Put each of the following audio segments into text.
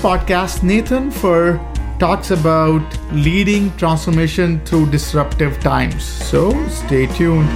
podcast, Nathan Furr talks about leading transformation through disruptive times. So stay tuned.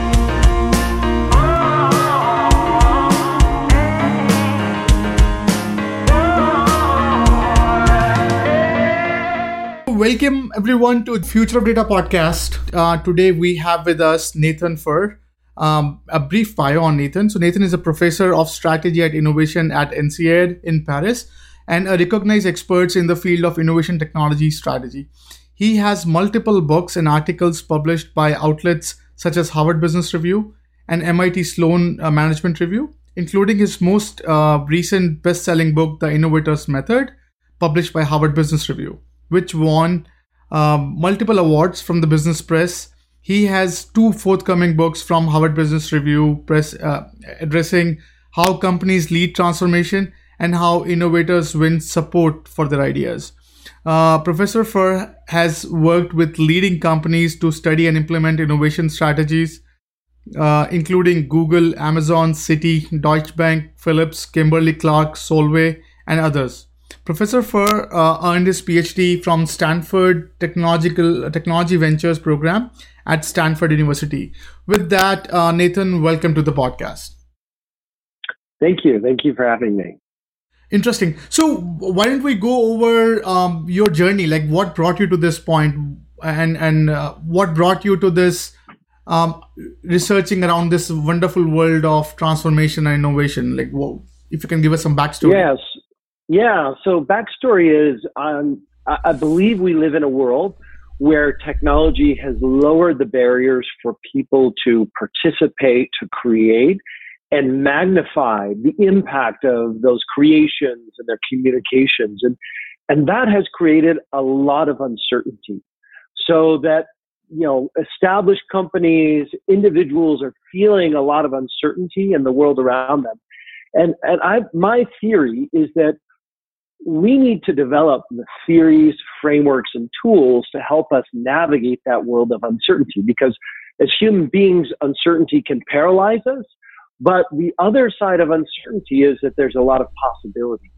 Welcome everyone to Future of Data podcast. Uh, today we have with us Nathan Furr. Um, a brief bio on Nathan. So Nathan is a professor of strategy at innovation at INSEAD in Paris and a recognized expert in the field of innovation technology strategy. He has multiple books and articles published by outlets such as Harvard Business Review and MIT Sloan uh, Management Review, including his most uh, recent best selling book, The Innovator's Method, published by Harvard Business Review, which won um, multiple awards from the business press he has two forthcoming books from Harvard Business Review press uh, addressing how companies lead transformation and how innovators win support for their ideas. Uh, Professor Furr has worked with leading companies to study and implement innovation strategies, uh, including Google, Amazon, Citi, Deutsche Bank, Philips, Kimberly Clark, Solvay, and others. Professor Furr uh, earned his PhD from Stanford Technological Technology Ventures program at Stanford University. With that, uh, Nathan, welcome to the podcast. Thank you. Thank you for having me. Interesting. So, why don't we go over um, your journey? Like, what brought you to this point, and and uh, what brought you to this um, researching around this wonderful world of transformation and innovation? Like, if you can give us some backstory. Yes. Yeah. So, backstory is um, I believe we live in a world where technology has lowered the barriers for people to participate, to create, and magnify the impact of those creations and their communications. And, and that has created a lot of uncertainty. So that, you know, established companies, individuals are feeling a lot of uncertainty in the world around them. And, and I, my theory is that we need to develop the theories, frameworks, and tools to help us navigate that world of uncertainty because as human beings, uncertainty can paralyze us. But the other side of uncertainty is that there's a lot of possibility.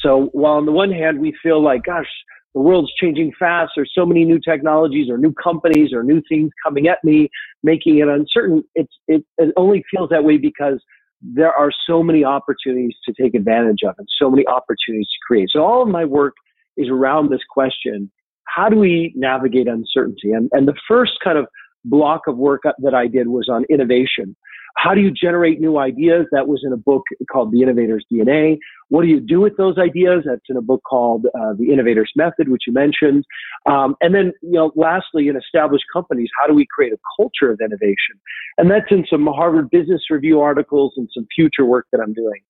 So while on the one hand, we feel like, gosh, the world's changing fast. There's so many new technologies or new companies or new things coming at me, making it uncertain. It's, it, it only feels that way because there are so many opportunities to take advantage of and so many opportunities to create. So all of my work is around this question. How do we navigate uncertainty? And, and the first kind of block of work that I did was on innovation. How do you generate new ideas? That was in a book called The Innovator's DNA. What do you do with those ideas? That's in a book called uh, The Innovator's Method, which you mentioned. Um, and then, you know, lastly, in established companies, how do we create a culture of innovation? And that's in some Harvard Business Review articles and some future work that I'm doing.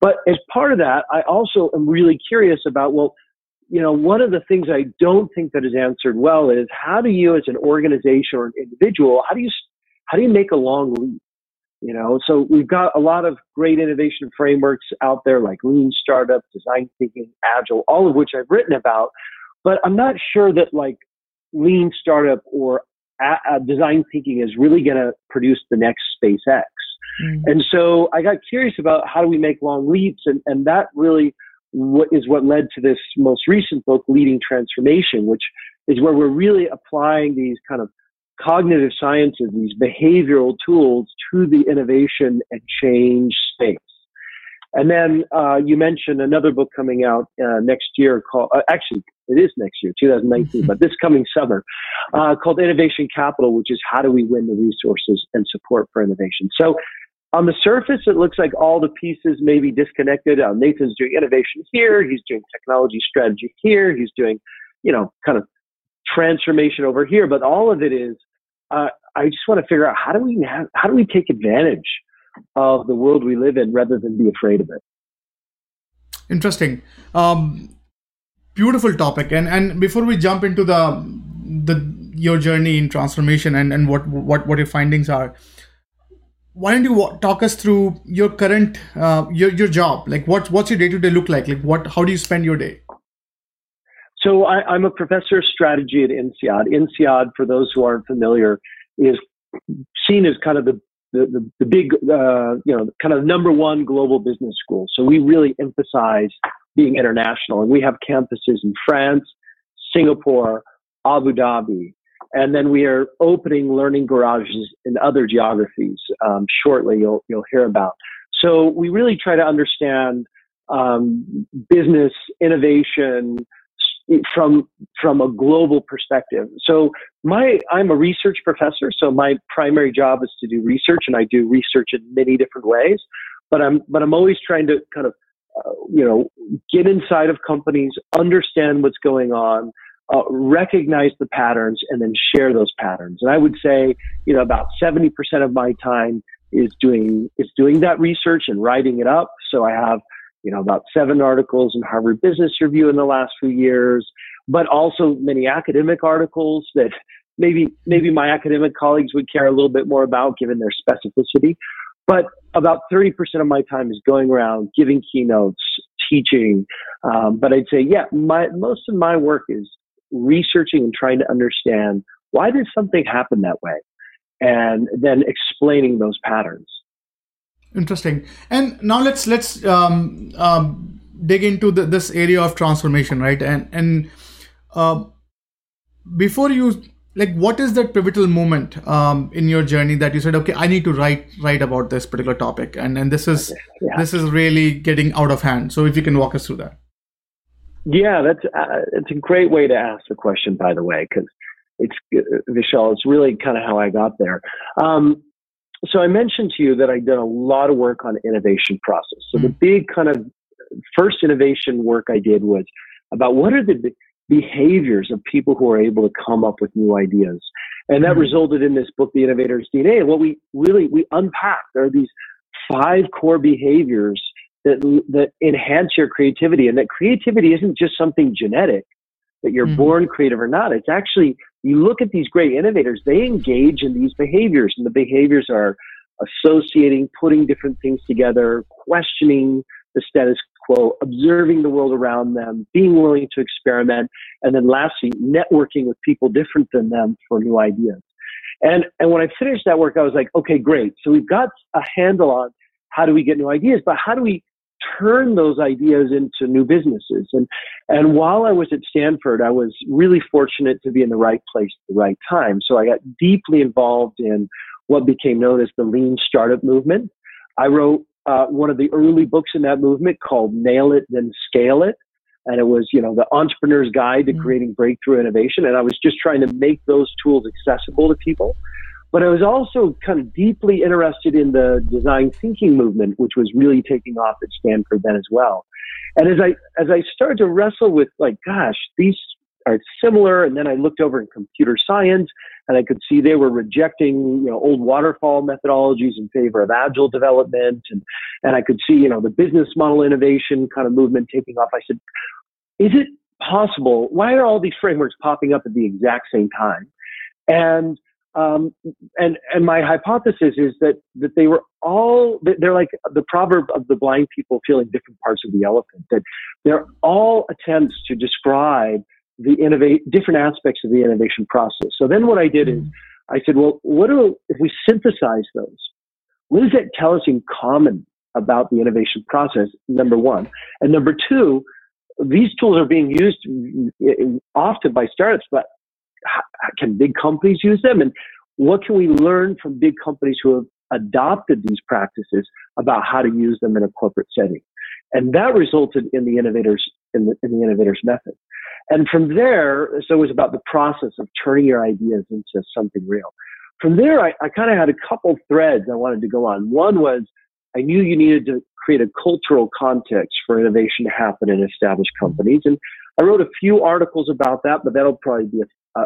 But as part of that, I also am really curious about, well, you know, one of the things I don't think that is answered well is how do you as an organization or an individual, how do you, how do you make a long leap? You know, so we've got a lot of great innovation frameworks out there like Lean Startup, Design Thinking, Agile, all of which I've written about. But I'm not sure that like Lean Startup or a- Design Thinking is really going to produce the next SpaceX. Mm. And so I got curious about how do we make long leaps, and, and that really what is what led to this most recent book, Leading Transformation, which is where we're really applying these kind of cognitive sciences, these behavioral tools to the innovation and change space. And then uh, you mentioned another book coming out uh, next year called, uh, actually, it is next year, 2019, but this coming summer, uh, called Innovation Capital, which is how do we win the resources and support for innovation. So on the surface, it looks like all the pieces may be disconnected. Uh, Nathan's doing innovation here, he's doing technology strategy here, he's doing, you know, kind of transformation over here, but all of it is uh, I just want to figure out how do we how do we take advantage of the world we live in rather than be afraid of it. Interesting, um, beautiful topic. And and before we jump into the the your journey in transformation and and what what what your findings are, why don't you talk us through your current uh, your your job? Like what what's your day to day look like? Like what how do you spend your day? So I, am a professor of strategy at INSEAD. INSEAD, for those who aren't familiar, is seen as kind of the the, the, the big, uh, you know, kind of number one global business school. So we really emphasize being international. And we have campuses in France, Singapore, Abu Dhabi, and then we are opening learning garages in other geographies um, shortly. You'll you'll hear about. So we really try to understand um, business innovation from from a global perspective. So my I'm a research professor, so my primary job is to do research, and I do research in many different ways. But I'm but I'm always trying to kind of uh, you know get inside of companies, understand what's going on, uh, recognize the patterns, and then share those patterns. And I would say you know about 70% of my time is doing is doing that research and writing it up. So I have you know, about seven articles in Harvard Business Review in the last few years, but also many academic articles that maybe maybe my academic colleagues would care a little bit more about given their specificity. But about 30% of my time is going around giving keynotes, teaching. Um, but I'd say, yeah, my, most of my work is researching and trying to understand why did something happen that way, and then explaining those patterns. Interesting. And now let's let's um, um, dig into the, this area of transformation, right? And and uh, before you like, what is that pivotal moment um, in your journey that you said, okay, I need to write write about this particular topic, and and this is yeah. this is really getting out of hand. So if you can walk us through that. Yeah, that's uh, it's a great way to ask the question, by the way, because it's uh, Vishal. It's really kind of how I got there. Um, so I mentioned to you that I'd done a lot of work on innovation process. So the big kind of first innovation work I did was about what are the behaviors of people who are able to come up with new ideas. And that mm resulted in this book, The Innovator's DNA. And what we really, we unpacked, there are these five core behaviors that, that enhance your creativity and that creativity isn't just something genetic that you're mm born creative or not. It's actually you look at these great innovators, they engage in these behaviors, and the behaviors are associating, putting different things together, questioning the status quo, observing the world around them, being willing to experiment, and then lastly, networking with people different than them for new ideas. And, and when I finished that work, I was like, okay, great. So we've got a handle on how do we get new ideas, but how do we turn those ideas into new businesses. And, and while I was at Stanford, I was really fortunate to be in the right place at the right time. So I got deeply involved in what became known as the lean startup movement. I wrote uh, one of the early books in that movement called Nail It, Then Scale It. And it was, you know, the entrepreneur's guide to mm. creating breakthrough innovation. And I was just trying to make those tools accessible to people. But I was also kind of deeply interested in the design thinking movement, which was really taking off at Stanford then as well. And as I as I started to wrestle with like, gosh, these are similar, and then I looked over in computer science, and I could see they were rejecting you know old waterfall methodologies in favor of agile development, and and I could see you know the business model innovation kind of movement taking off. I said, is it possible? Why are all these frameworks popping up at the exact same time? And um, and and my hypothesis is that that they were all they're like the proverb of the blind people feeling different parts of the elephant. That they're all attempts to describe the innovate different aspects of the innovation process. So then what I did is hmm. I said, well, what do if we synthesize those? What does that tell us in common about the innovation process? Number one, and number two, these tools are being used eh, eh, often by startups, but can big companies use them? And what can we learn from big companies who have adopted these practices about how to use them in a corporate setting? And that resulted in the innovators, in the, in the innovators method. And from there, so it was about the process of turning your ideas into something real. From there, I, I kind of had a couple threads I wanted to go on. One was I knew you needed to create a cultural context for innovation to happen in established companies. And I wrote a few articles about that, but that'll probably be a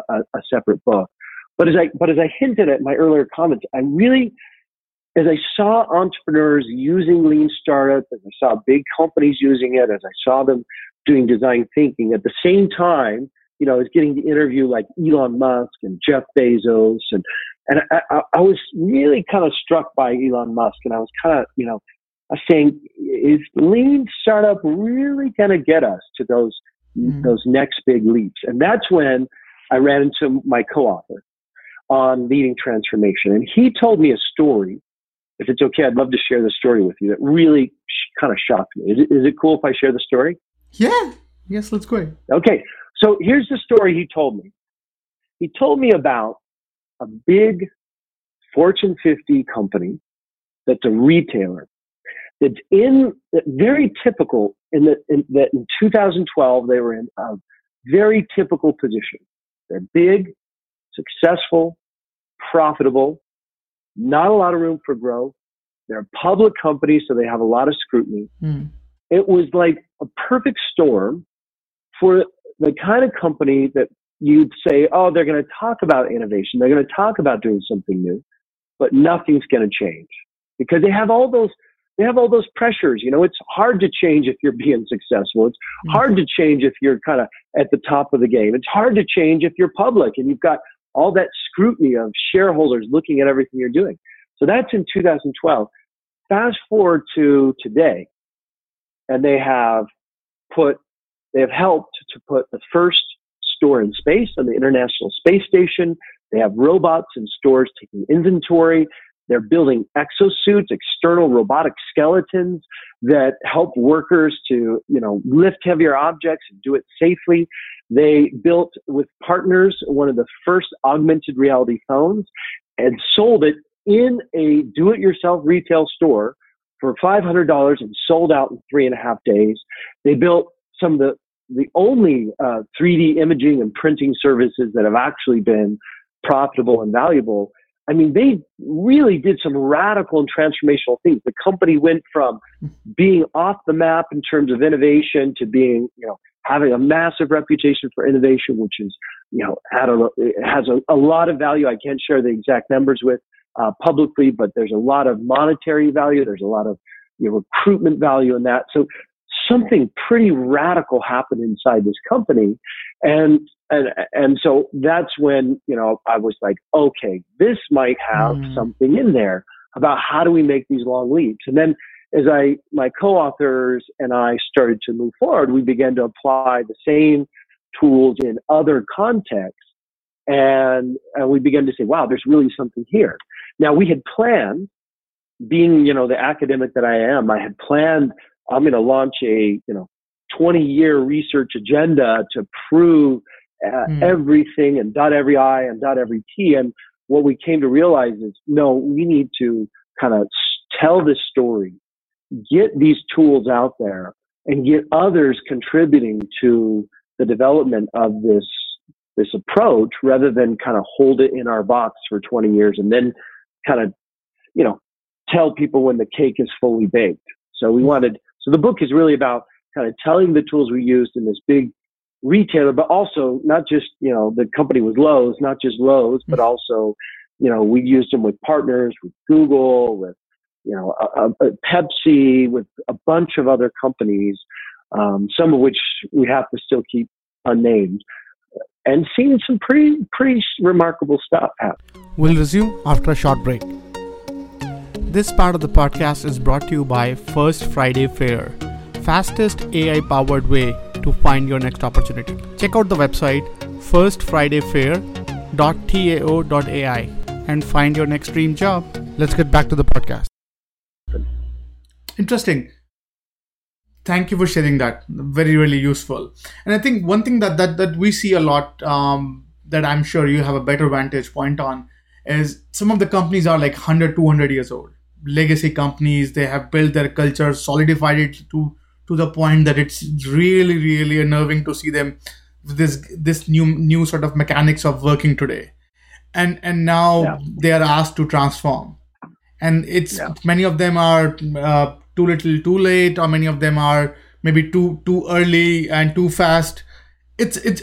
a, a separate book. But as I but as I hinted at my earlier comments, I really as I saw entrepreneurs using lean startup, as I saw big companies using it, as I saw them doing design thinking, at the same time, you know, I was getting to interview like Elon Musk and Jeff Bezos, and and I, I was really kind of struck by Elon Musk, and I was kind of, you know, I was saying, is lean startup really going to get us to those mm. those next big leaps? And that's when I ran into my co-author on leading transformation, and he told me a story. If it's okay, I'd love to share the story with you. That really sh- kind of shocked me. Is it, is it cool if I share the story? Yeah. Yes, let's go. Okay. So here's the story he told me. He told me about a big Fortune 50 company that's a retailer that's in very typical in the in, that in 2012 they were in a very typical position. They're big, successful, profitable, not a lot of room for growth. They're a public company, so they have a lot of scrutiny. Mm. It was like a perfect storm for the kind of company that you'd say, oh, they're going to talk about innovation. They're going to talk about doing something new, but nothing's going to change because they have all those they have all those pressures. You know, it's hard to change if you're being successful. It's mm-hmm. hard to change if you're kind of at the top of the game. It's hard to change if you're public and you've got all that scrutiny of shareholders looking at everything you're doing. So that's in 2012. Fast forward to today, and they have put, they have helped to put the first store in space on the International Space Station. They have robots in stores taking inventory. They're building exosuits, external robotic skeletons that help workers to, you know, lift heavier objects and do it safely. They built with partners one of the first augmented reality phones and sold it in a do-it-yourself retail store for $500 and sold out in three and a half days. They built some of the the only uh, 3D imaging and printing services that have actually been profitable and valuable I mean, they really did some radical and transformational things. The company went from being off the map in terms of innovation to being, you know, having a massive reputation for innovation, which is, you know, has a, a lot of value. I can't share the exact numbers with uh, publicly, but there's a lot of monetary value. There's a lot of you know, recruitment value in that. So something pretty radical happened inside this company, and and and so that's when you know I was like, okay, this might have mm. something in there about how do we make these long leaps. And then as I my co-authors and I started to move forward, we began to apply the same tools in other contexts, and and we began to say, wow, there's really something here. Now we had planned, being you know the academic that I am, I had planned I'm going to launch a you know 20 year research agenda to prove uh, mm. everything and dot every I and dot every T. And what we came to realize is no, we need to kind of tell this story, get these tools out there, and get others contributing to the development of this this approach rather than kind of hold it in our box for 20 years and then kind of you know tell people when the cake is fully baked. So we wanted so the book is really about kind of telling the tools we used in this big retailer, but also not just, you know, the company was Lowe's, not just Lowe's, but mm-hmm. also, you know, we used them with partners, with Google, with, you know, a, a Pepsi, with a bunch of other companies, um, some of which we have to still keep unnamed, and seeing some pretty, pretty remarkable stuff happen. We'll resume after a short break. This part of the podcast is brought to you by First Friday Fair, fastest AI powered way to find your next opportunity. Check out the website firstfridayfair.tao.ai and find your next dream job. Let's get back to the podcast. Interesting. Thank you for sharing that. Very, really useful. And I think one thing that that, that we see a lot um, that I'm sure you have a better vantage point on is some of the companies are like 100, 200 years old. Legacy companies, they have built their culture, solidified it to to the point that it's really really unnerving to see them this this new new sort of mechanics of working today and and now yeah. they are asked to transform and it's yeah. many of them are uh, too little too late or many of them are maybe too too early and too fast it's it's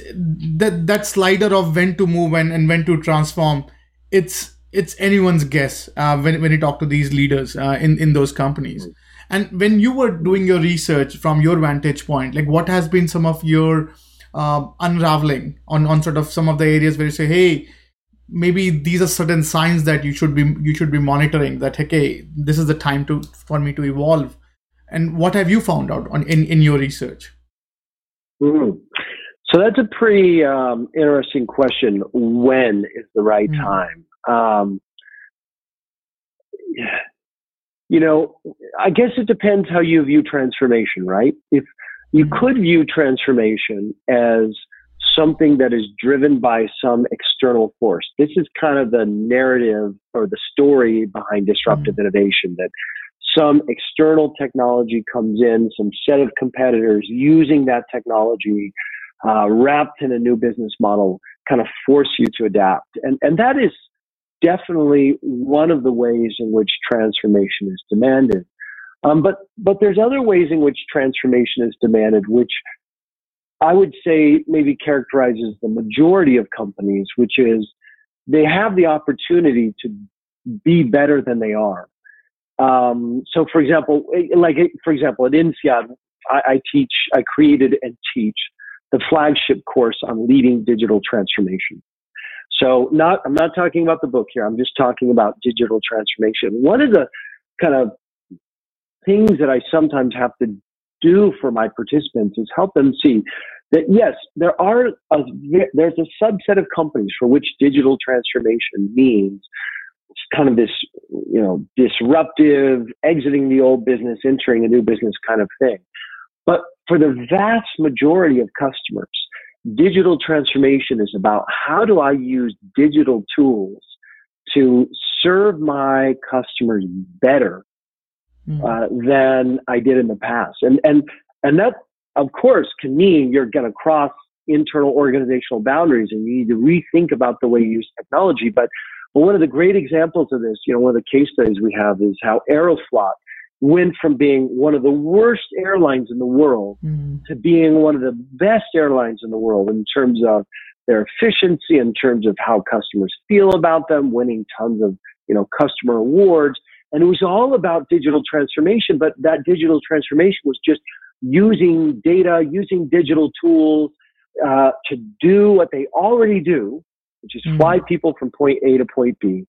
that that slider of when to move and, and when to transform it's it's anyone's guess uh, when, when you talk to these leaders uh, in in those companies mm-hmm. And when you were doing your research from your vantage point, like what has been some of your uh, unraveling on, on sort of some of the areas where you say, hey, maybe these are certain signs that you should be you should be monitoring that okay this is the time to for me to evolve and what have you found out on in, in your research mm-hmm. so that's a pretty um, interesting question when is the right mm-hmm. time um, you know, I guess it depends how you view transformation, right? If You mm-hmm. could view transformation as something that is driven by some external force. This is kind of the narrative or the story behind disruptive mm-hmm. innovation that some external technology comes in, some set of competitors using that technology uh, wrapped in a new business model kind of force you to adapt. And, and that is definitely one of the ways in which transformation is demanded. Um, but, but there's other ways in which transformation is demanded, which I would say maybe characterizes the majority of companies, which is they have the opportunity to be better than they are. Um, so, for example, like for example, at INSEAD, I, I teach, I created and teach the flagship course on leading digital transformation. So, not I'm not talking about the book here. I'm just talking about digital transformation. One of the kind of things that I sometimes have to do for my participants is help them see that yes, there are a, there's a subset of companies for which digital transformation means kind of this, you know, disruptive, exiting the old business, entering a new business kind of thing. But for the vast majority of customers, digital transformation is about how do I use digital tools to serve my customers better mm. uh, than I did in the past. And, and, and that, of course, can mean you're going to cross internal organizational boundaries and you need to rethink about the way you use technology. But but one of the great examples of this, you know, one of the case studies we have is how Aeroflot went from being one of the worst airlines in the world mm. to being one of the best airlines in the world in terms of their efficiency, in terms of how customers feel about them, winning tons of, you know, customer awards. And it was all about digital transformation, but that digital transformation was just using data, using digital tools uh, to do what they already do, which is mm-hmm. fly people from point A to point B,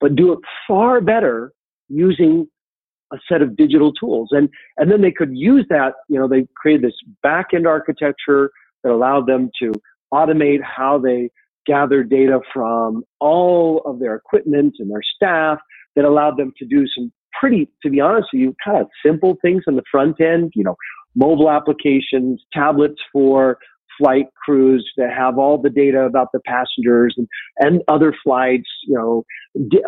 but do it far better using a set of digital tools. And, and then they could use that, you know, they created this back end architecture that allowed them to automate how they gather data from all of their equipment and their staff that allowed them to do some pretty, to be honest with you, kind of simple things on the front end, you know, mobile applications, tablets for flight crews that have all the data about the passengers and, and other flights, you know, di-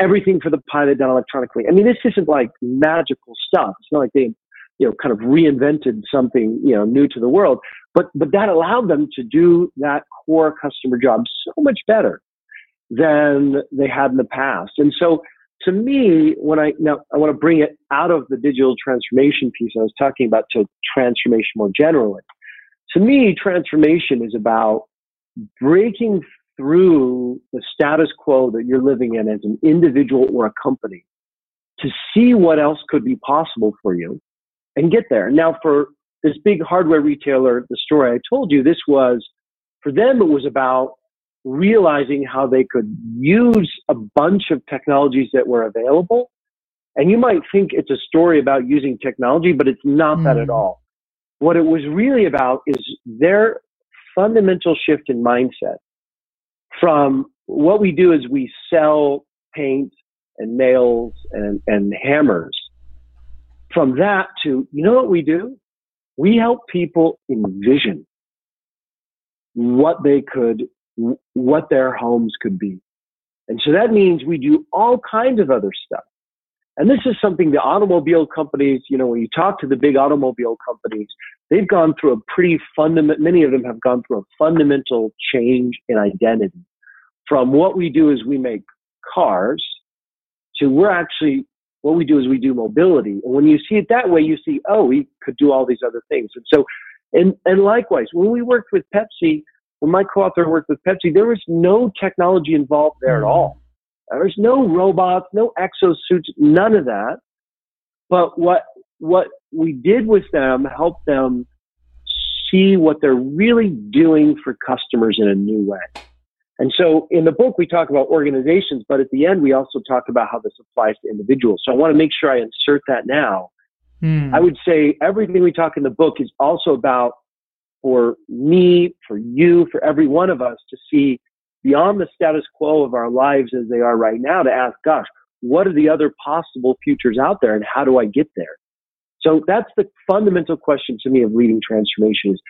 everything for the pilot done electronically. I mean, this isn't like magical stuff. It's not like they, you know, kind of reinvented something, you know, new to the world, but, but that allowed them to do that core customer job so much better than they had in the past. And so to me, when I, now I want to bring it out of the digital transformation piece I was talking about to transformation more generally to me, transformation is about breaking through the status quo that you're living in as an individual or a company to see what else could be possible for you and get there. Now, for this big hardware retailer, the story I told you, this was for them, it was about realizing how they could use a bunch of technologies that were available. And you might think it's a story about using technology, but it's not mm. that at hmm. all. What it was really about is their fundamental shift in mindset from what we do is we sell paint and nails and, and hammers. From that to, you know what we do? We help people envision what they could, what their homes could be. And so that means we do all kinds of other stuff. And this is something the automobile companies, you know, when you talk to the big automobile companies, they've gone through a pretty fundamental, many of them have gone through a fundamental change in identity from what we do is we make cars to we're actually, what we do is we do mobility. And when you see it that way, you see, oh, we could do all these other things. And so, and, and likewise, when we worked with Pepsi, when my co-author worked with Pepsi, there was no technology involved there at mm. all there's no robots, no exosuits, none of that. But what what we did with them helped them see what they're really doing for customers in a new way. And so in the book, we talk about organizations, but at the end, we also talk about how this applies to individuals. So I want to make sure I insert that now. Hmm. I would say everything we talk in the book is also about for me, for you, for every one of us to see beyond the status quo of our lives as they are right now to ask, gosh, what are the other possible futures out there and how do I get there? So that's the fundamental question to me of leading transformation is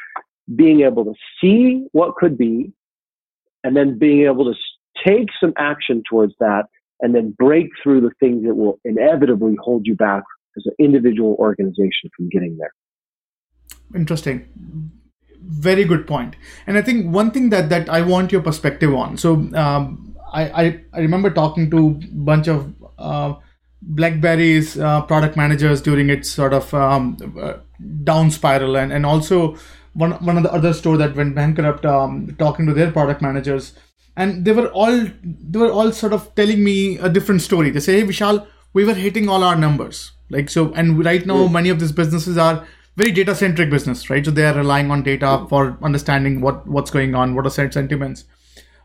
being able to see what could be and then being able to take some action towards that and then break through the things that will inevitably hold you back as an individual organization from getting there. Interesting. Very good. And I think one thing that, that I want your perspective on. So um, I, I, I remember talking to a bunch of uh, BlackBerry's uh, product managers during its sort of um, down spiral, and, and also one one of the other store that went bankrupt, um, talking to their product managers, and they were all they were all sort of telling me a different story. They say, "Hey, Vishal, we were hitting all our numbers, like so." And right now, many of these businesses are very data centric business, right? So they are relying on data for understanding what what's going on, what are said sentiments,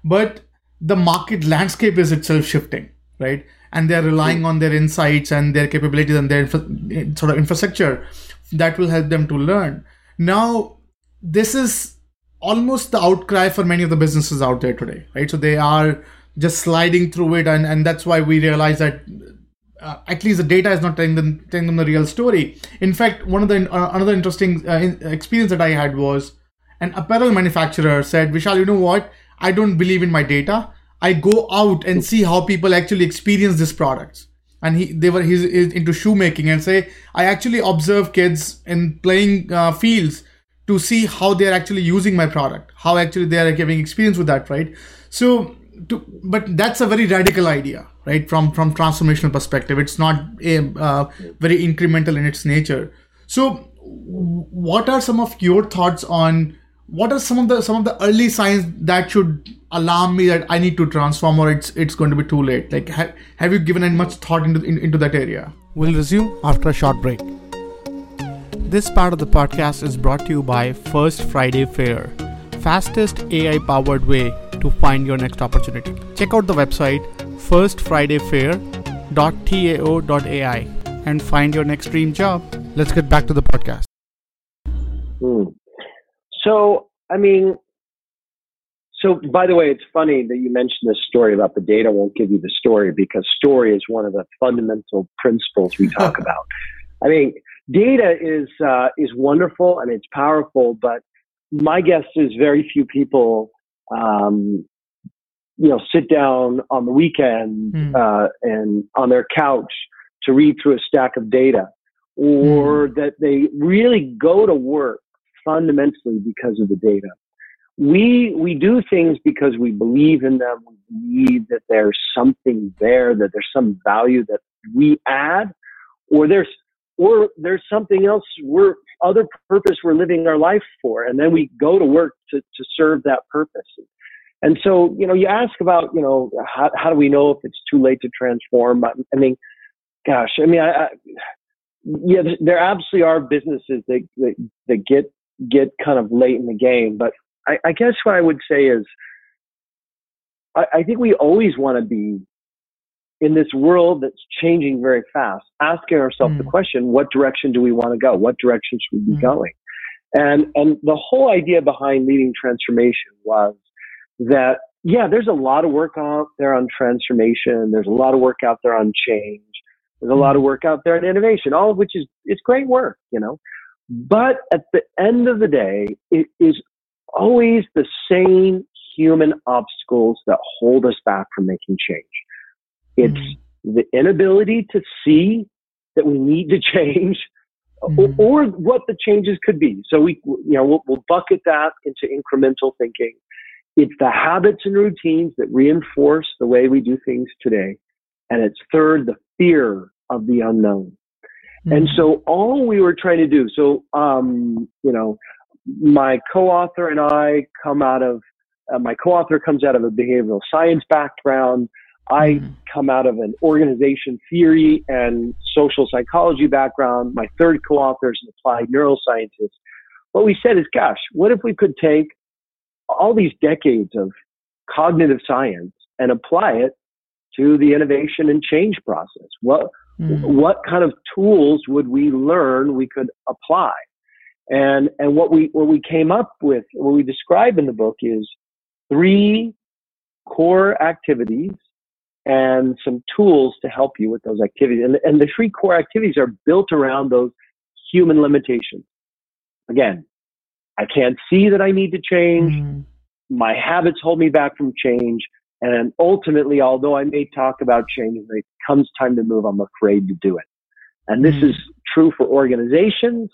but the market landscape is itself shifting, right? and they're relying on their insights and their capabilities and their infra- sort of infrastructure that will help them to learn. Now, this is almost the outcry for many of the businesses out there today, right? So they are just sliding through it, and, and that's why we realize that uh, at least the data is not telling them, telling them the real story. In fact, one of the uh, another interesting uh, experience that I had was an apparel manufacturer said, "Vishal, you know what? I don't believe in my data. I go out and see how people actually experience these products. And he, they were he's, he's into shoemaking and say I actually observe kids in playing uh, fields to see how they are actually using my product, how actually they are giving experience with that, right? So, to, but that's a very radical idea, right? From from transformational perspective, it's not a uh, very incremental in its nature. So, what are some of your thoughts on what are some of the some of the early signs that should alarm me that I need to transform or it's it's going to be too late? Like, ha- have you given any much thought into in, into that area? We'll resume after a short break. This part of the podcast is brought to you by First Friday Fair, fastest AI powered way to find your next opportunity. Check out the website firstfridayfair.tao.ai and find your next dream job. Let's get back to the podcast. Hmm. So, I mean, so by the way, it's funny that you mentioned this story about the data won't give you the story because story is one of the fundamental principles we talk about. I mean, data is uh, is wonderful and it's powerful, but my guess is very few people, um, you know, sit down on the weekend mm. uh, and on their couch to read through a stack of data, or mm. that they really go to work fundamentally because of the data. We, we do things because we believe in them. We believe that there's something there, that there's some value that we add, or there's, or there's something else we're, other purpose we're living our life for. And then we go to work to, to serve that purpose. And so, you know, you ask about, you know, how, how do we know if it's too late to transform? I, I mean, gosh, I mean, I, I yeah, there absolutely are businesses that, that, that get get kind of late in the game. But I, I guess what I would say is, I, I think we always want to be in this world that's changing very fast, asking ourselves mm. the question, what direction do we want to go? What direction should we be mm. going? And, and the whole idea behind leading transformation was that, yeah, there's a lot of work out there on transformation. There's a lot of work out there on change. There's a lot of mm. work out there on innovation, all of which is, it's great work, you know. But at the end of the day, it is always the same human obstacles that hold us back from making change. It's mm-hmm. the inability to see that we need to change mm-hmm. or, or, what the changes could be. So we, you know, we'll, we'll bucket that into incremental thinking. It's the habits and routines that reinforce the way we do things today. And it's third, the fear of the unknown. Mm-hmm. And so all we were trying to do, so, um, you know, my co-author and I come out of, uh, my co-author comes out of a behavioral science background. I mm-hmm. come out of an organization theory and social psychology background. My third co-author is an applied neuroscientist. What we said is, gosh, what if we could take all these decades of cognitive science and apply it to the innovation and change process? What, Mm. What kind of tools would we learn we could apply? And, and what we, what we came up with, what we describe in the book is three core activities and some tools to help you with those activities. And, and the three core activities are built around those human limitations. Again, I can't see that I need to change. Mm. My habits hold me back from change. And ultimately, although I may talk about change, when it comes time to move, I'm afraid to do it. And this Mm. is true for organizations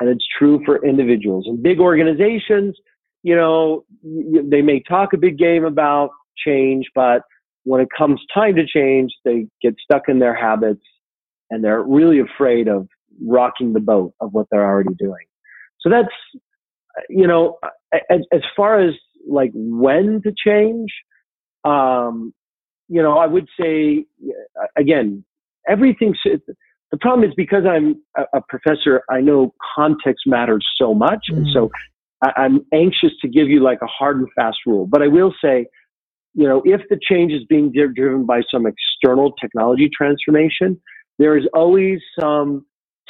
and it's true for individuals. And big organizations, you know, they may talk a big game about change, but when it comes time to change, they get stuck in their habits and they're really afraid of rocking the boat of what they're already doing. So that's, you know, as, as far as like when to change, um, you know, I would say again, everything. The problem is because I'm a, a professor, I know context matters so much, and Mm. so I, I'm anxious to give you like a hard and fast rule. But I will say, you know, if the change is being driven by some external technology transformation, there is always some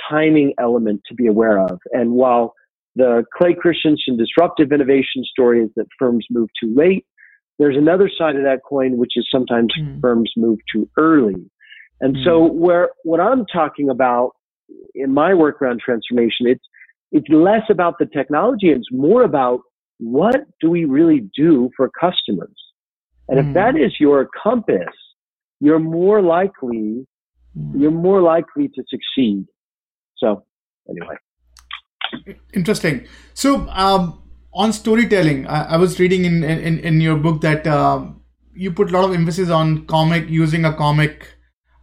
timing element to be aware of. And while the Clay Christensen disruptive innovation story is that firms move too late, there's another side of that coin, which is sometimes Mm. firms move too early. And so where what I'm talking about in my work around transformation, it's it's less about the technology, it's more about what do we really do for customers. And Mm. if that is your compass, you're more likely Mm. you're more likely to succeed. So anyway. Interesting. So, um, on storytelling, I, I was reading in, in in your book that um, you put a lot of emphasis on comic using a comic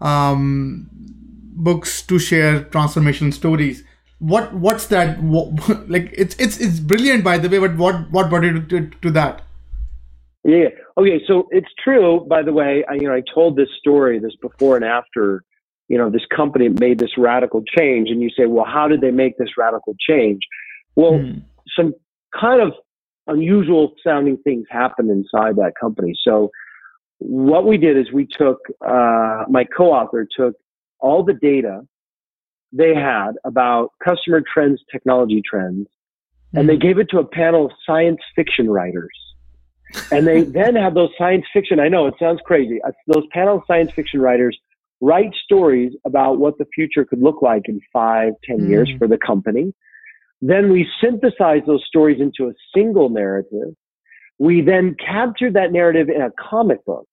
um, books to share transformation stories. What what's that? What, like it's it's it's brilliant, by the way. But what what brought you to, to that? Yeah. Okay. So it's true. By the way, I, you know, I told this story, this before and after. You know, this company made this radical change, and you say, well, how did they make this radical change? Well, Hmm. some kind of unusual sounding things happened inside that company. So what we did is we took, uh, my co-author took all the data they had about customer trends, technology trends, and they gave it to a panel of science fiction writers. And they then have those science fiction, I know it sounds crazy, uh, those panel of science fiction writers write stories about what the future could look like in five, ten years Mm. for the company. Then we synthesize those stories into a single narrative. We then captured that narrative in a comic book,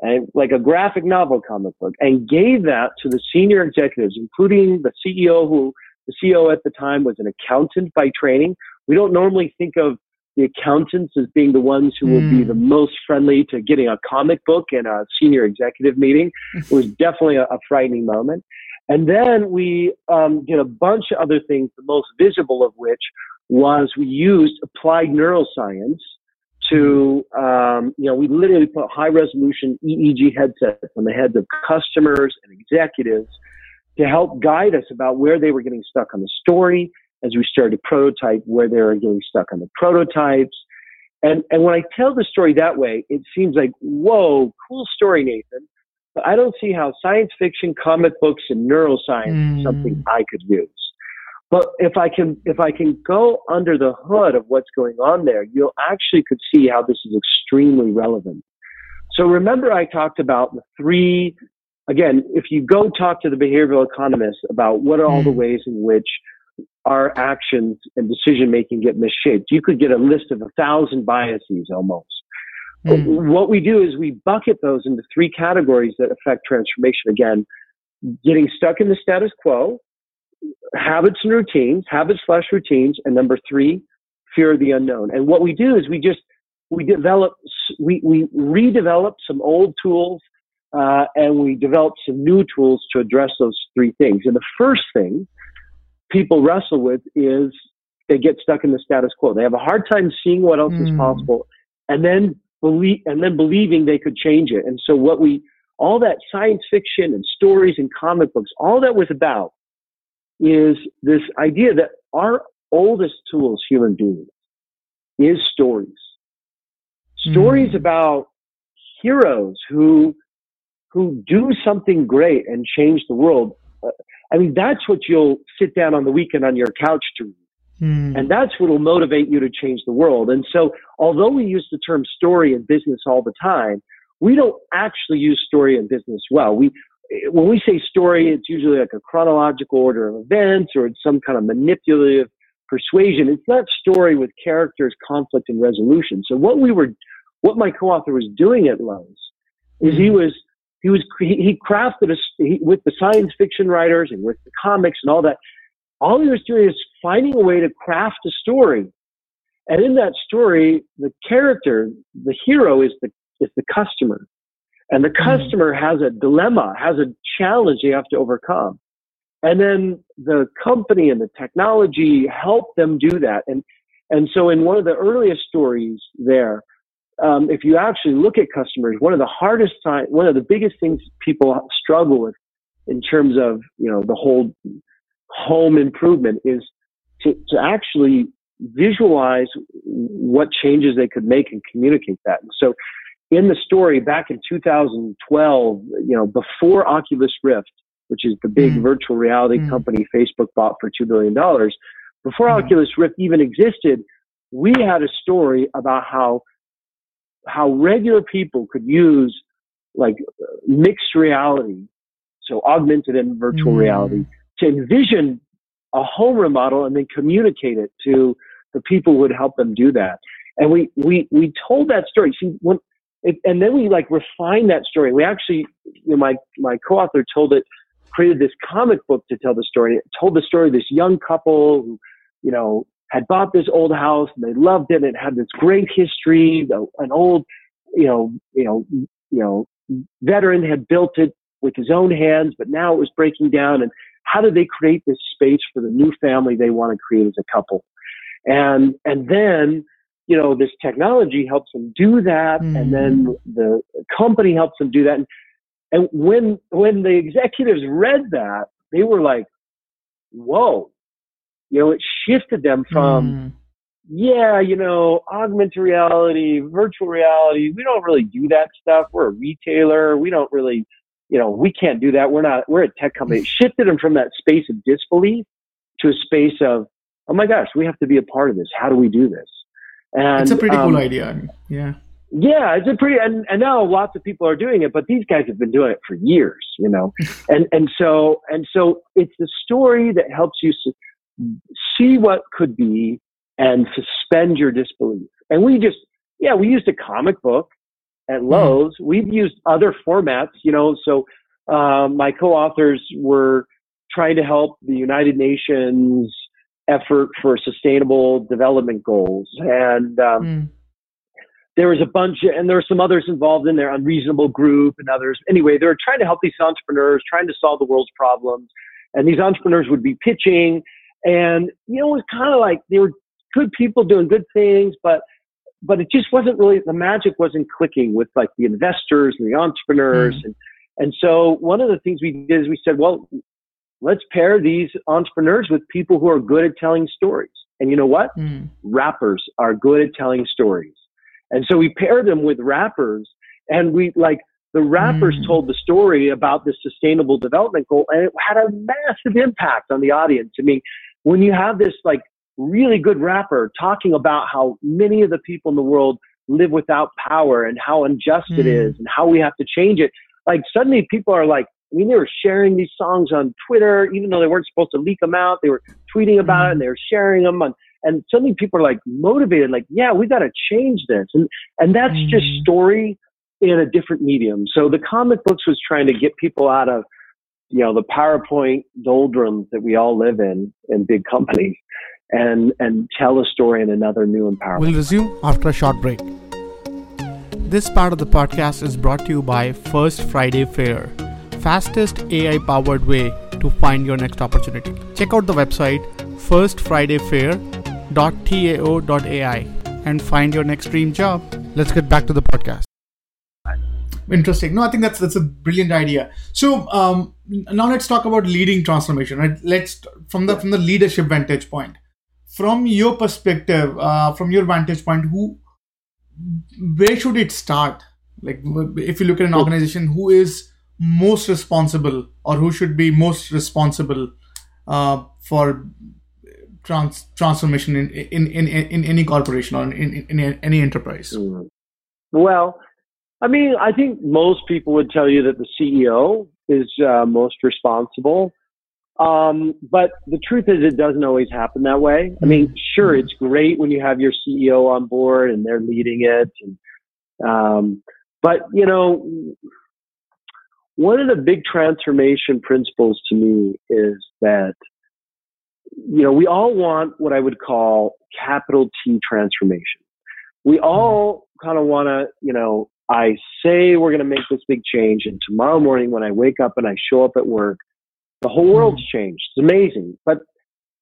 and like a graphic novel comic book, and gave that to the senior executives, including the CEO, who the CEO at the time was an accountant by training. We don't normally think of the accountants as being the ones who will be Mm. the most friendly to getting a comic book in a senior executive meeting. It was definitely a, a frightening moment. And then we um, did a bunch of other things, the most visible of which was we used applied neuroscience to, um, you know, we literally put high resolution EEG headsets on the heads of customers and executives to help guide us about where they were getting stuck on the story as we started to prototype where they were getting stuck on the prototypes. And, and when I tell the story that way, it seems like, whoa, cool story, Nathan. But I don't see how science fiction, comic books, and neuroscience Mm. is something I could use. But if I can, if I can go under the hood of what's going on there, you'll actually could see how this is extremely relevant. So remember I talked about the three, again, if you go talk to the behavioral economists about what are all the Mm. ways in which our actions and decision making get misshaped, you could get a list of a thousand biases almost. Mm. What we do is we bucket those into three categories that affect transformation. Again, getting stuck in the status quo, habits and routines, habits slash routines, and number three, fear of the unknown. And what we do is we just we develop we we redevelop some old tools uh, and we develop some new tools to address those three things. And the first thing people wrestle with is they get stuck in the status quo. They have a hard time seeing what else is Mm. possible, and then believe and then believing they could change it. And so what we all that science fiction and stories and comic books, all that was about is this idea that our oldest tool as human beings is stories. Stories Mm. about heroes who who do something great and change the world. I mean, that's what you'll sit down on the weekend on your couch to read. Mm. And that's what will motivate you to change the world. And so, although we use the term story in business all the time, we don't actually use story in business well. We, when we say story, it's usually like a chronological order of events or it's some kind of manipulative persuasion. It's not story with characters, conflict, and resolution. So what we were, what my co-author was doing at Lowe's is he mm-hmm. was he was he crafted a he, with the science fiction writers and with the comics and all that. All he was doing is finding a way to craft a story, and in that story, the character, the hero, is the is the customer, and the mm-hmm. customer has a dilemma, has a challenge they have to overcome, and then the company and the technology help them do that. And and so in one of the earliest stories there, um, if you actually look at customers, one of the hardest time, one of the biggest things people struggle with in terms of you know the whole home improvement is to, to actually visualize what changes they could make and communicate that. And so in the story back in 2012, you know, before Oculus Rift, which is the big mm. virtual reality mm. company Facebook bought for $2 billion, before mm. Oculus Rift even existed, we had a story about how how regular people could use like mixed reality, so augmented and virtual mm. reality, to envision a home remodel and then communicate it to the people who would help them do that. And we we we told that story. See, when, it, and then we like refined that story. We actually, you know, my my co-author told it, created this comic book to tell the story. It told the story of this young couple who, you know, had bought this old house and they loved it. It had this great history. An old, you know, you know, you know, veteran had built it with his own hands, but now it was breaking down. And how did they create this space for the new family they want to create as a couple? And and then you know this technology helps them do that, mm-hmm. and then mm-hmm. the company helps them do that. And, and when when the executives read that, they were like, "Whoa!" You know, it shifted them from, mm. yeah, you know, augmented reality, virtual reality. We don't really do that stuff. We're a retailer. We don't really, you know, we can't do that. We're not, we're a tech company. It shifted them from that space of disbelief to a space of, oh my gosh, we have to be a part of this. How do we do this? And it's a pretty um, cool idea. Yeah. Yeah, it's a pretty and, and now lots of people are doing it, but these guys have been doing it for years, you know. and and so and so it's the story that helps you see what could be and suspend your disbelief. And we just, yeah, we used a comic book at mm-hmm. Lowe's. We've used other formats, you know, so um, my co-authors were trying to help the United Nations effort for sustainable development goals. And um, mm. there was a bunch, and there were some others involved in there, Unreasonable Group and others. Anyway, they were trying to help these entrepreneurs, trying to solve the world's problems. And these entrepreneurs would be pitching and, you know, it was kind of like they were good people doing good things, but, but it just wasn't really, the magic wasn't clicking with like the investors and the entrepreneurs. Mm. And, and so one of the things we did is we said, well, let's pair these entrepreneurs with people who are good at telling stories. And you know what? Mm. Rappers are good at telling stories. And so we paired them with rappers and we like, the rappers mm. told the story about the sustainable development goal and it had a massive impact on the audience. I mean, when you have this like really good rapper talking about how many of the people in the world live without power and how unjust mm. it hmm. and how we have to change it, like suddenly people are like, I mean, they were sharing these songs on Twitter, even though they weren't supposed to leak them out. They were tweeting about it and they were sharing them. On, and suddenly people are like motivated, like, yeah, we got to change this. And, and that's mm. just story in a different medium. So the comic books was trying to get people out of you know, the PowerPoint doldrums that we all live in in big companies and, and tell a story in another new and powerful. We'll resume after a short break. This part of the podcast is brought to you by First Friday Fair, fastest AI powered way to find your next opportunity. Check out the website firstfridayfair.tao.ai and find your next dream job. Let's get back to the podcast interesting no i think that's that's a brilliant idea so um, now let's talk about leading transformation right? Let's from the from the leadership vantage point. From your perspective uh, from your vantage point who where should it start? Like if you look at an organization who is most responsible or who should be most responsible uh, for trans- transformation in, in, in, in any corporation or in, in, in any enterprise? Mm-hmm. well I mean, I think most people would tell you that the CEO is uh, most responsible. Um, but the truth is, it doesn't always happen that way. I mean, sure, it's great when you have your CEO on board and they're leading it. And, um, but, you know, one of the big transformation principles to me is that, you know, we all want what I would call capital T transformation. We all kind of want to, you know, I say we're going to make this big change, and tomorrow morning when I wake up and I show up at work, the whole mm-hmm. world's changed. It's amazing. But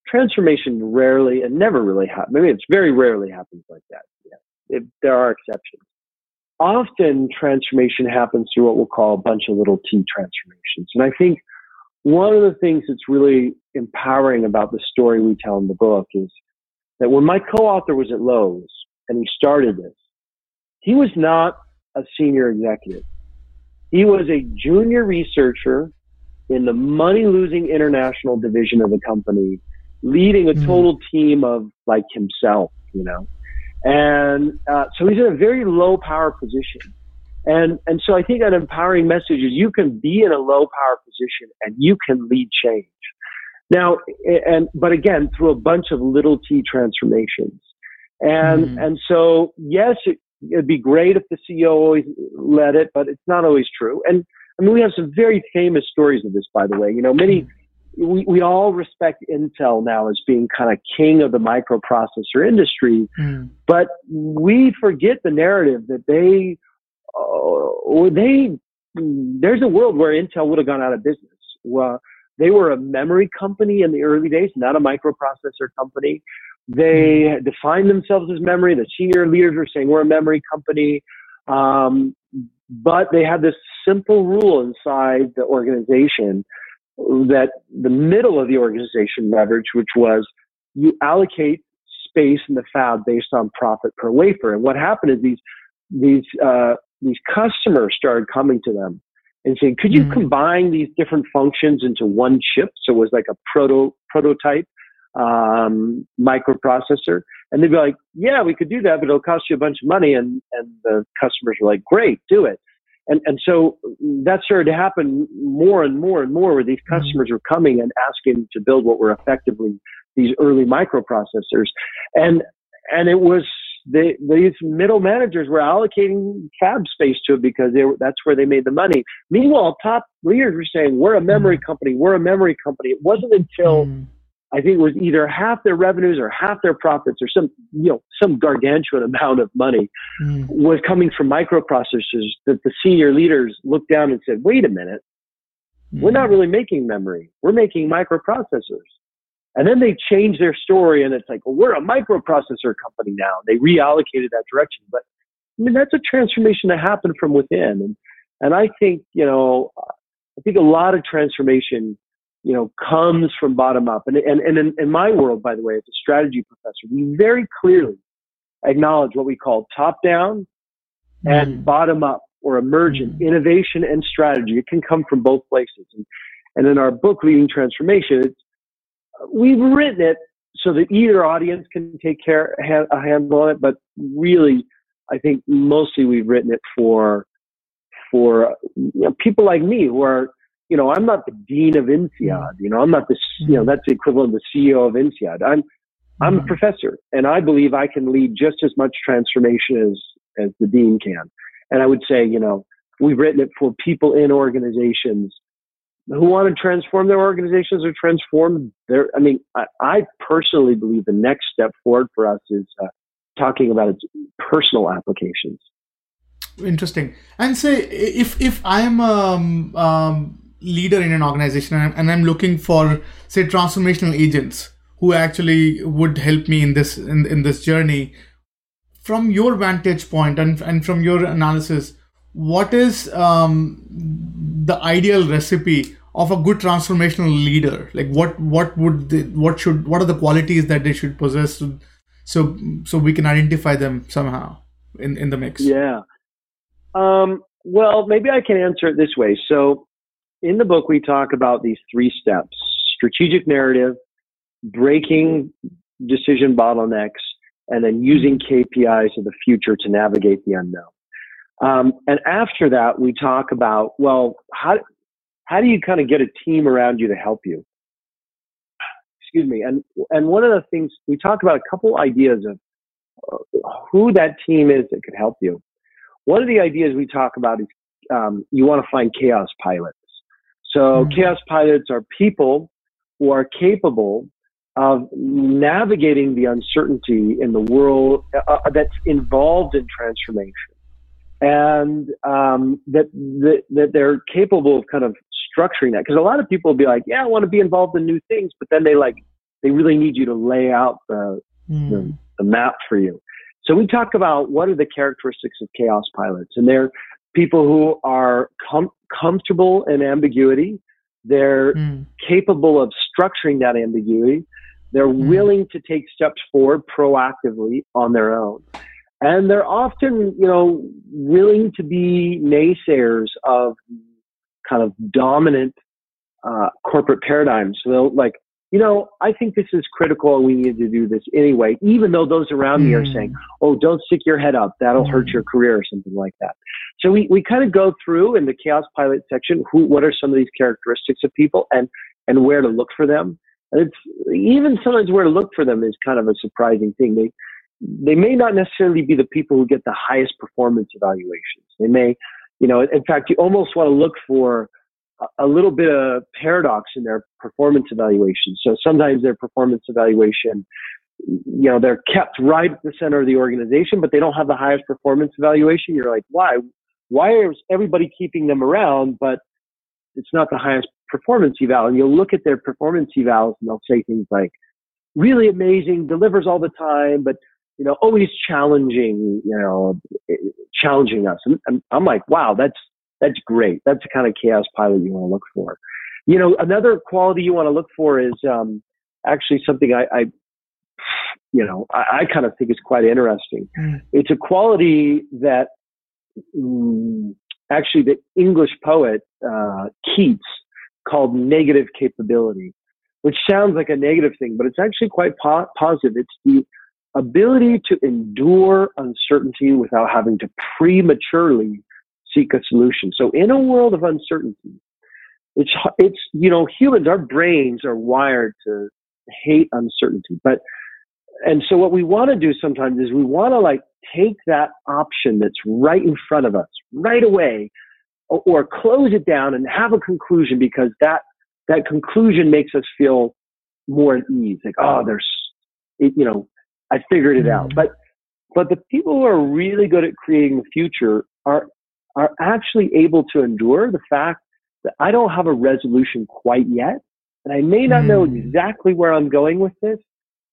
transformation rarely and never really happens. I mean, it's very rarely happens like that. Yeah. It, there are exceptions. Often transformation happens through what we'll call a bunch of little T transformations. And I think one of the things that's really empowering about the story we tell in the book is that when my co-author was at Lowe's and he started this, he was not a senior executive. He was a junior researcher in the money losing international division of the company, leading a hmm. total team of like himself, you know. And uh, so he's in a very low power position. And, and so I think an empowering message is you can be in a low power position and you can lead change. Now, and, but again, through a bunch of little t transformations. And, mm. and so, yes, it, it'd be great if the CEO always led it, but it's not always true. And I mean, we have some very famous stories of this, by the way. You know, many, we, we all respect Intel now as being kind of king of the microprocessor industry, mm. but we forget the narrative that they, uh, they, there's a world where Intel would have gone out of business. Well, they were a memory company in the early days, not a microprocessor company. They hmm. defined themselves as memory. The senior leaders were saying we're a memory company. Um, but they had this simple rule inside the organization that the middle of the organization leveraged, which was you allocate space in the fab based on profit per wafer. And what happened is these these uh, these customers started coming to them and saying, "Could you mm-hmm. combine these different functions into one chip?" So it was like a proto prototype um, microprocessor. And they'd be like, yeah, we could do that, but it'll cost you a bunch of money. And, and the customers were like, great, do it. And, and so that started to happen more and more and more where these mm-hmm. customers were coming and asking to build what were effectively these early microprocessors. And, and it was, they, these middle managers were allocating fab space to it because they were, that's where they made the money. Meanwhile, top leaders were saying, we're a memory mm-hmm. company. We're a memory company. It wasn't until mm. I think it was either half their revenues or half their profits or some, you know, some gargantuan amount of money mm. was coming from microprocessors that the senior leaders looked down and said, wait a minute, mm. we're not really making memory. We're making microprocessors. And then they changed their story and it's like, well, we're a microprocessor company now. They reallocated that direction. But I mean, that's a transformation that happened from within. And, and I think, you know, I think a lot of transformation you know, comes from bottom up. And, and, and in, in my world, by the way, as a strategy professor, we very clearly acknowledge what we call top down and mm. bottom up or emergent mm. innovation and strategy. It can come from both places. And, and in our book, Leading Transformation, it's, we've written it so that either audience can take care, a handle on it, but really, I think mostly we've written it for, for you know, people like me who are you know, I'm not the dean of INSEAD. You know, I'm not the, you know, that's the equivalent of the CEO of INSEAD. I'm, I'm a mm-hmm. professor and I believe I can lead just as much transformation as, as the dean can. And I would say, you know, we've written it for people in organizations who want to transform their organizations or transform their, I mean, I, I personally believe the next step forward for us is uh, talking about its personal applications. Interesting. And say if if I'm um, um, leader in an organization and I'm, looking for say transformational agents who actually would help me in this in, in this journey. From your vantage point and, and from your analysis what is um, the ideal recipe of a good transformational leader? Like what what would they, what should what are the qualities that they should possess so so we can identify them somehow in in the mix? Yeah. Um, well maybe i can answer it this way. So in the book, we talk about these three steps strategic narrative, breaking decision bottlenecks, and then using KPIs of the future to navigate the unknown. Um, and after that, we talk about, well, how, how do you kind of get a team around you to help you? Excuse me. And, and one of the things we talk about a couple ideas of uh, who that team is that could help you. One of the ideas we talk about is um, you want to find chaos pilots. So mm-hmm. chaos pilots are people who are capable of navigating the uncertainty in the world uh, uh, that's involved in transformation and um, that, that, that they're capable of kind of structuring that because a lot of people will be like yeah i want to be involved in new things but then they like they really need you to lay out the, mm. the, the map for you so we talk about what are the characteristics of chaos pilots and they're people who are com- comfortable in ambiguity they're mm. capable of structuring that ambiguity they're mm. willing to take steps forward proactively on their own. And they're often, you know, willing to be naysayers of kind of dominant uh, corporate paradigms. So they'll like, you know, I think this is critical and we need to do this anyway, even though those around mm. me are hmm. saying, oh, don't stick your head up. That'll mm. hurt hmm. your career or something like that. So we, we kind of go through in the chaos pilot section, who, what are some of these characteristics of people and, and where to look for them. And it's even sometimes where to look for them is kind of a surprising thing. They they may not necessarily be the people who get the highest performance evaluations. They may, you know, in fact, you almost want to look for a little bit of paradox in their performance evaluation. So sometimes their performance evaluation, you know, they're kept right at the center of the organization, but they don't have the highest performance evaluation. You're like, why? Why is everybody keeping them around, but it's not the highest performance eval and you'll look at their performance evals and they'll say things like really amazing delivers all the time but you know always challenging you know challenging us and, i'm like wow that's that's great that's the kind of chaos pilot you want to look for you know another quality you want to look for is um, actually something i, I you know i, I kind of think is quite interesting mm. it's a quality that mm, actually the english poet uh, keats called negative capability, which sounds like a negative thing, but it's actually quite po- positive. It's the ability to endure uncertainty without having to prematurely seek a solution. So in a world of uncertainty, it's, it's, you know, humans, our brains are wired to hate uncertainty, but, and so what we want to do sometimes is we want to like take that option that's right in front of us right away or close it down and have a conclusion because that that conclusion makes us feel more at ease. Like, oh, there's, it, you know, I figured it out. Mm-hmm. But but the people who are really good at creating the future are are actually able to endure the fact that I don't have a resolution quite yet, and I may not know mm. exactly where I'm going with this,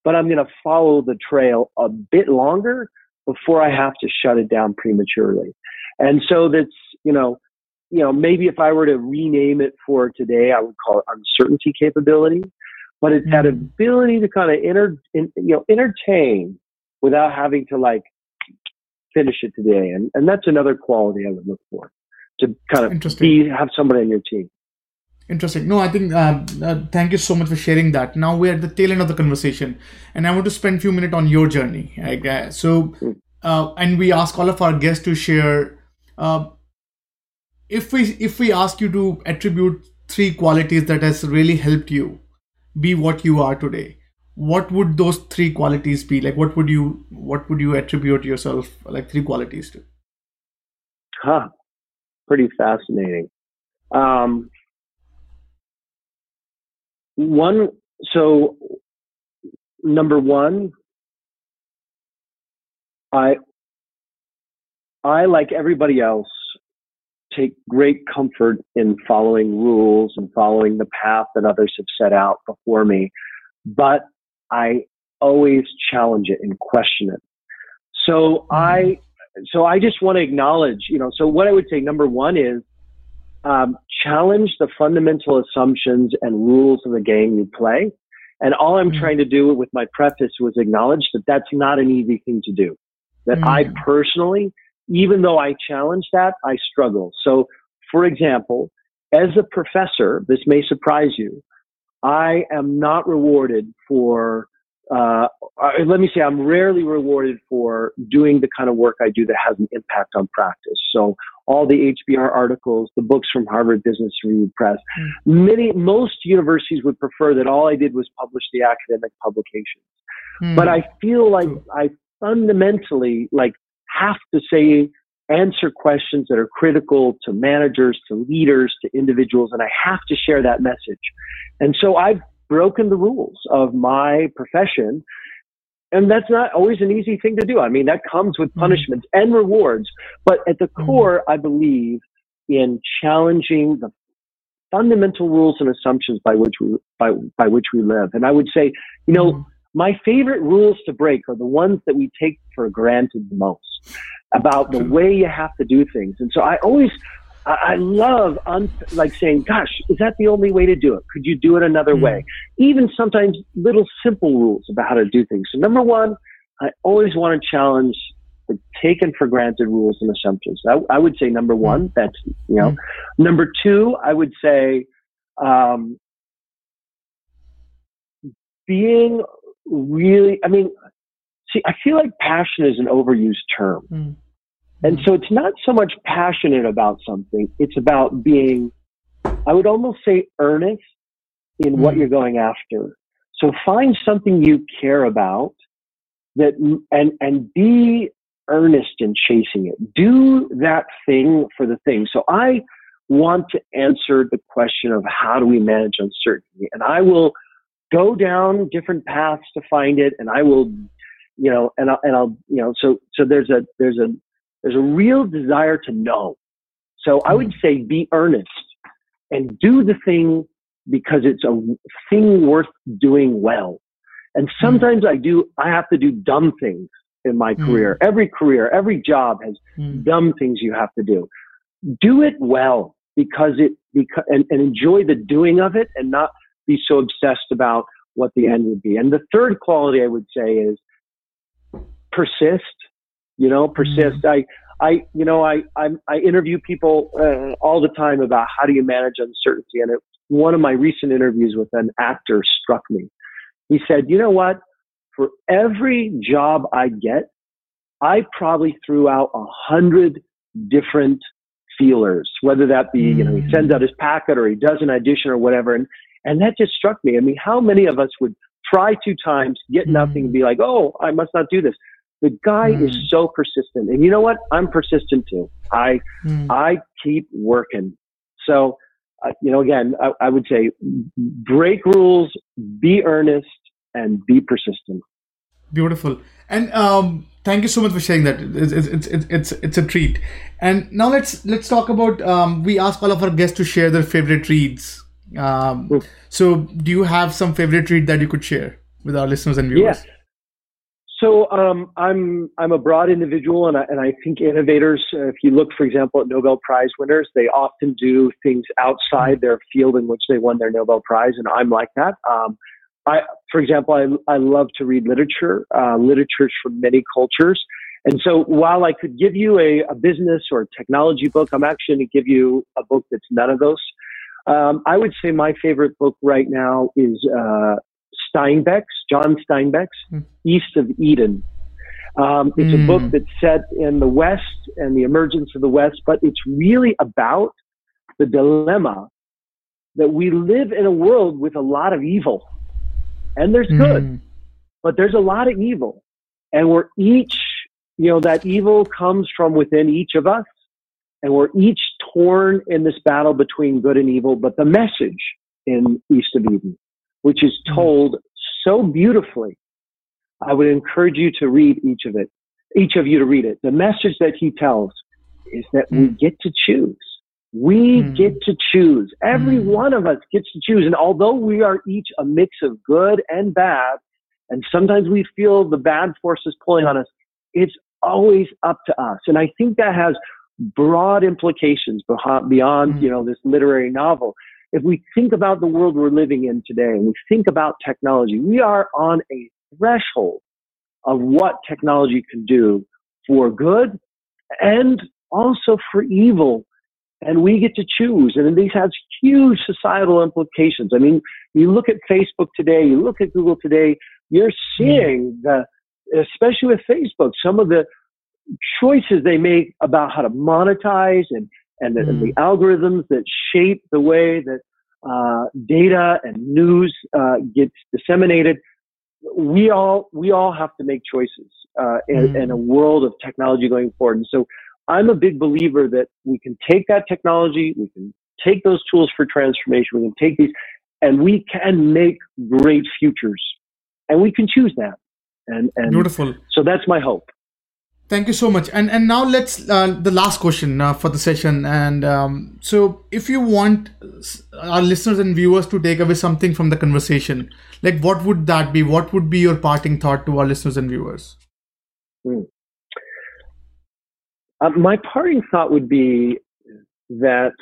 but I'm going to follow the trail a bit longer before I have to shut it down prematurely. And so that's you know you know, maybe if I were to rename it for today, I would call it uncertainty capability. But it's mm-hmm. that ability to kind of inter, in, you know, entertain without having to like finish it today. And, and that's another quality I would look for to kind of be, have somebody on your team. Interesting. No, I think, uh, uh, thank you so much for sharing that. Now we're at the tail end of the conversation and I want to spend a few minutes on your journey. Uh, so, hmm. uh, and we ask all of our guests to share uh, if we if we ask you to attribute three qualities that has really helped you be what you are today what would those three qualities be? Like what would you what would you attribute yourself like three qualities to? Huh. Pretty fascinating. Um one so number one i i like everybody else take great comfort in following rules and following the path that others have set out before me, but I always challenge it and question it. So I, so I just want to acknowledge, you know, so what I would say number one is um, challenge the fundamental assumptions and rules of the game you play. And all I'm mm-hmm. trying to do with my preface was acknowledge that that's not an easy thing to do. That mm-hmm. I personally even though I challenge that, I struggle. So, for example, as a professor, this may surprise you, I am not rewarded for uh, let me say, I'm rarely rewarded for doing the kind of work I do that has an impact on practice. So all the HBR articles, the books from Harvard Business Review Press, mm. many, most universities would prefer that all I did was publish the academic publications. Mm. But I feel like I fundamentally like have to say answer questions that are critical to managers, to leaders, to individuals, and I have to share that message. And so I've broken the rules of my profession. And that's not always an easy thing to do. I mean, that comes with mm-hmm. punishments mm-hmm. and rewards. But at the mm-hmm. core, I believe in challenging the fundamental rules and assumptions by which we by by which we live. And I would say, you know, mm-hmm. my favorite rules to break are the ones that we take for granted the most about the way you have to do things. And so I always, I, love un, like saying, gosh, is that the only way to do it? Could you do it another mm. way? Even sometimes little simple rules about how to do things. So number one, I always want to challenge the taken for granted rules and assumptions. I, I would say number one, mm. that's, you know, mm. number two, I would say, um, being really, I mean, see, I feel like passion is an overused term. Mm. And so it's not so much passionate about something, it's about being, I would almost say, earnest in mm. what you're going after. So find something you care about that and and be earnest in chasing it. Do that thing for the thing. So I want to answer the question of how do we manage uncertainty and I will go down different paths to find it and I will you know, and I'll, and I'll, you know, so, so there's a, there's a, there's a real desire to know. So I would say be earnest and do the thing because it's a thing worth doing well. And hmm. sometimes mm. I do, I have to do dumb things in my mm. career. Every career, every job has mm. dumb things you have to do. Do it well because it, because, and, and enjoy the doing of it and not be so obsessed about what the end would be. And the third quality I would say is persist. You know, persist. Mm-hmm. I, I, you know, I, I, I interview people uh, all the time about how do you manage uncertainty, and it, one of my recent interviews with an actor struck me. He said, "You know what? For every job I get, I probably threw out a hundred different feelers, whether that be, you know, he sends out his packet or he does an audition or whatever. And, and that just struck me. I mean, how many of us would try two times, get nothing, and be like, oh, I must not do this? The guy mm. is hmm. so persistent, and you know what? I'm persistent too. I mm. I keep working. So, uh, you know, again, I, I would say break rules, be earnest, and be persistent. Beautiful. And um, thank you so much for sharing that. It's it's it's it's, it's a treat. And now let's let's talk about. Um, we ask all of our guests to share their favorite reads. Um, so, do you have some favorite read that you could share with our listeners and viewers? Yeah. So um, I'm I'm a broad individual, and I, and I think innovators. If you look, for example, at Nobel Prize winners, they often do things outside their field in which they won their Nobel Prize, and I'm like that. Um, I, for example, I I love to read literature, uh, literatures from many cultures, and so while I could give you a, a business or a technology book, I'm actually going to give you a book that's none of those. Um, I would say my favorite book right now is uh, Steinbeck's, John Steinbeck's mm. East of Eden. Um, it's mm. a book hmm. that's set in the West and the emergence of the West, but it's really about the dilemma that we live in a world with a lot of evil. And there's mm. good, but there's a lot of evil. And we're each, you know, that evil comes from within each of us. And we're each torn in this battle between good and evil. But the message in East of Eden which is mm-hmm. told so beautifully. I would encourage you to read each of it, each of you to read it. The message that he tells is that mm. we get to choose. We mm. get to choose. Every mm. one of us gets to choose. And although we are each a mix of good and bad, and sometimes we feel the bad forces pulling on us, it's always up to us. And I think that has broad implications beyond, mm. you know, this literary novel if we think about the world we're living in today and we think about technology, we are on a threshold of what technology can do for good and also for evil. And we get to choose. And these has huge societal implications. I mean, you look at Facebook today, you look at Google today, You're seeing mm. the, especially with Facebook, some of the choices they make about how to monetize and, and the, mm. and the algorithms that shape the way that uh, data and news uh, gets disseminated. We all we all have to make choices uh, in, mm. in, a world of technology going forward. And so I'm a big believer that we can take that technology, we can take those tools for transformation, we can take these, and we can make great futures, and we can choose that. And, and beautiful. So that's my hope. Thank you so much. And and now let's uh, the last question uh, for the session. And um, so, if you want our listeners and viewers to take away something from the conversation, like what would that be? What would be your parting thought to our listeners and viewers? Hmm. Uh, my parting thought would be that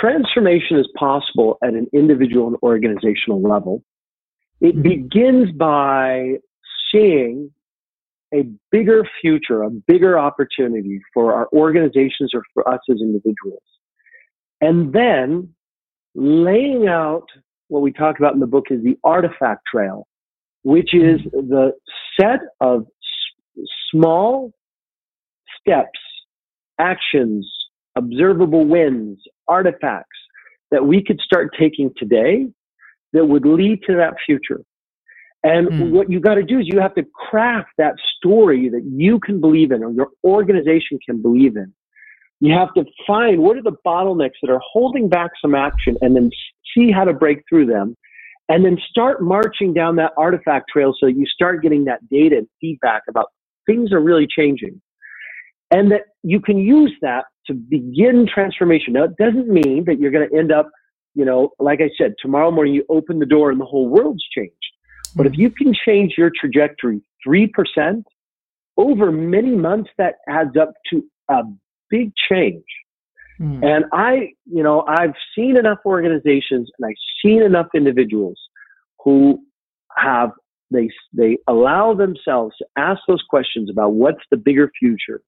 transformation is possible at an individual and organizational level. It mm-hmm. begins by seeing a bigger future, a bigger opportunity for our organizations or for us as individuals. And then laying out what we talk about in the book is the artifact trail, which is the set of s- small steps, actions, observable wins, artifacts that we could start taking today that would lead to that future. And mm. what you got to do is you have to craft that story that you can believe in or your organization can believe in. You have to find what are the bottlenecks that are holding back some action and then see how to break through them and then start marching down that artifact trail so you start getting that data and feedback about things are really changing. And that you can use that to begin transformation. Now, it doesn't mean that you're going to end up, you know, like I said, tomorrow morning you open the door and the whole world's changed. But if you can change your trajectory 3% over many months, that adds up to a big change. Mm. And I, you know, I've seen enough organizations and I've seen enough individuals who have, they, they allow themselves to ask those questions about what's the bigger future,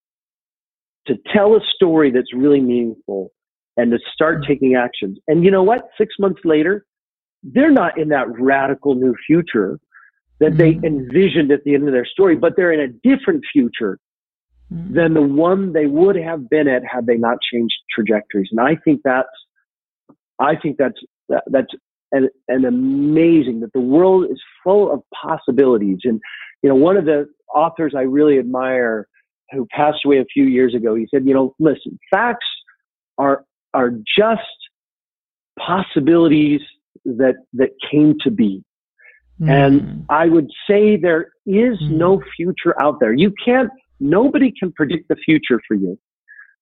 to tell a story that's really meaningful and to start mm. taking actions. And you know what? Six months later, they're not in that radical new future that mm-hmm. they envisioned at the end of their story, but they're in a different future mm-hmm. than the one they would have been at had they not changed trajectories. And I think that's, I think that's, that's an, an amazing that the world is full of possibilities. And, you know, one of the authors I really admire who passed away a few years ago, he said, you know, listen, facts are, are just possibilities that that came to be. Mm. And I would say there is mm. no future out there. You can't, nobody can predict the future for you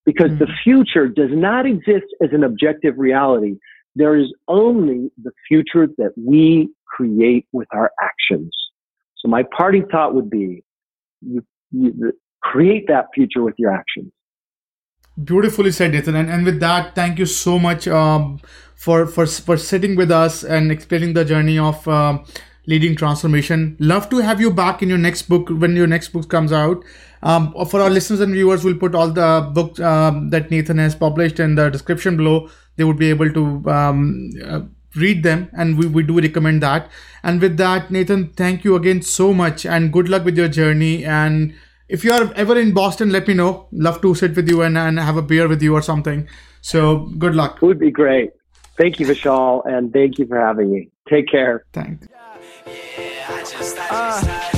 because mm. the future does not exist as an objective reality. There is only the future that we create with our actions. So my parting thought would be you, you create that future with your actions. Beautifully said, Nathan. And, and with that, thank you so much um, for, for, for sitting with us and explaining the journey of um, leading transformation. Love to have you back in your next book when your next book comes out. Um, for our listeners and viewers, we'll put all the books um, that Nathan has published in the description below. They would be able to um, uh, read them, and we, we do recommend that. And with that, Nathan, thank you again so much, and good luck with your journey. And if you are ever in Boston, let me know. Love to sit with you and, and have a beer with you or something. So good luck. It would be great. Thank you, Vishal, and thank you for having me. Take care. Thanks. Uh,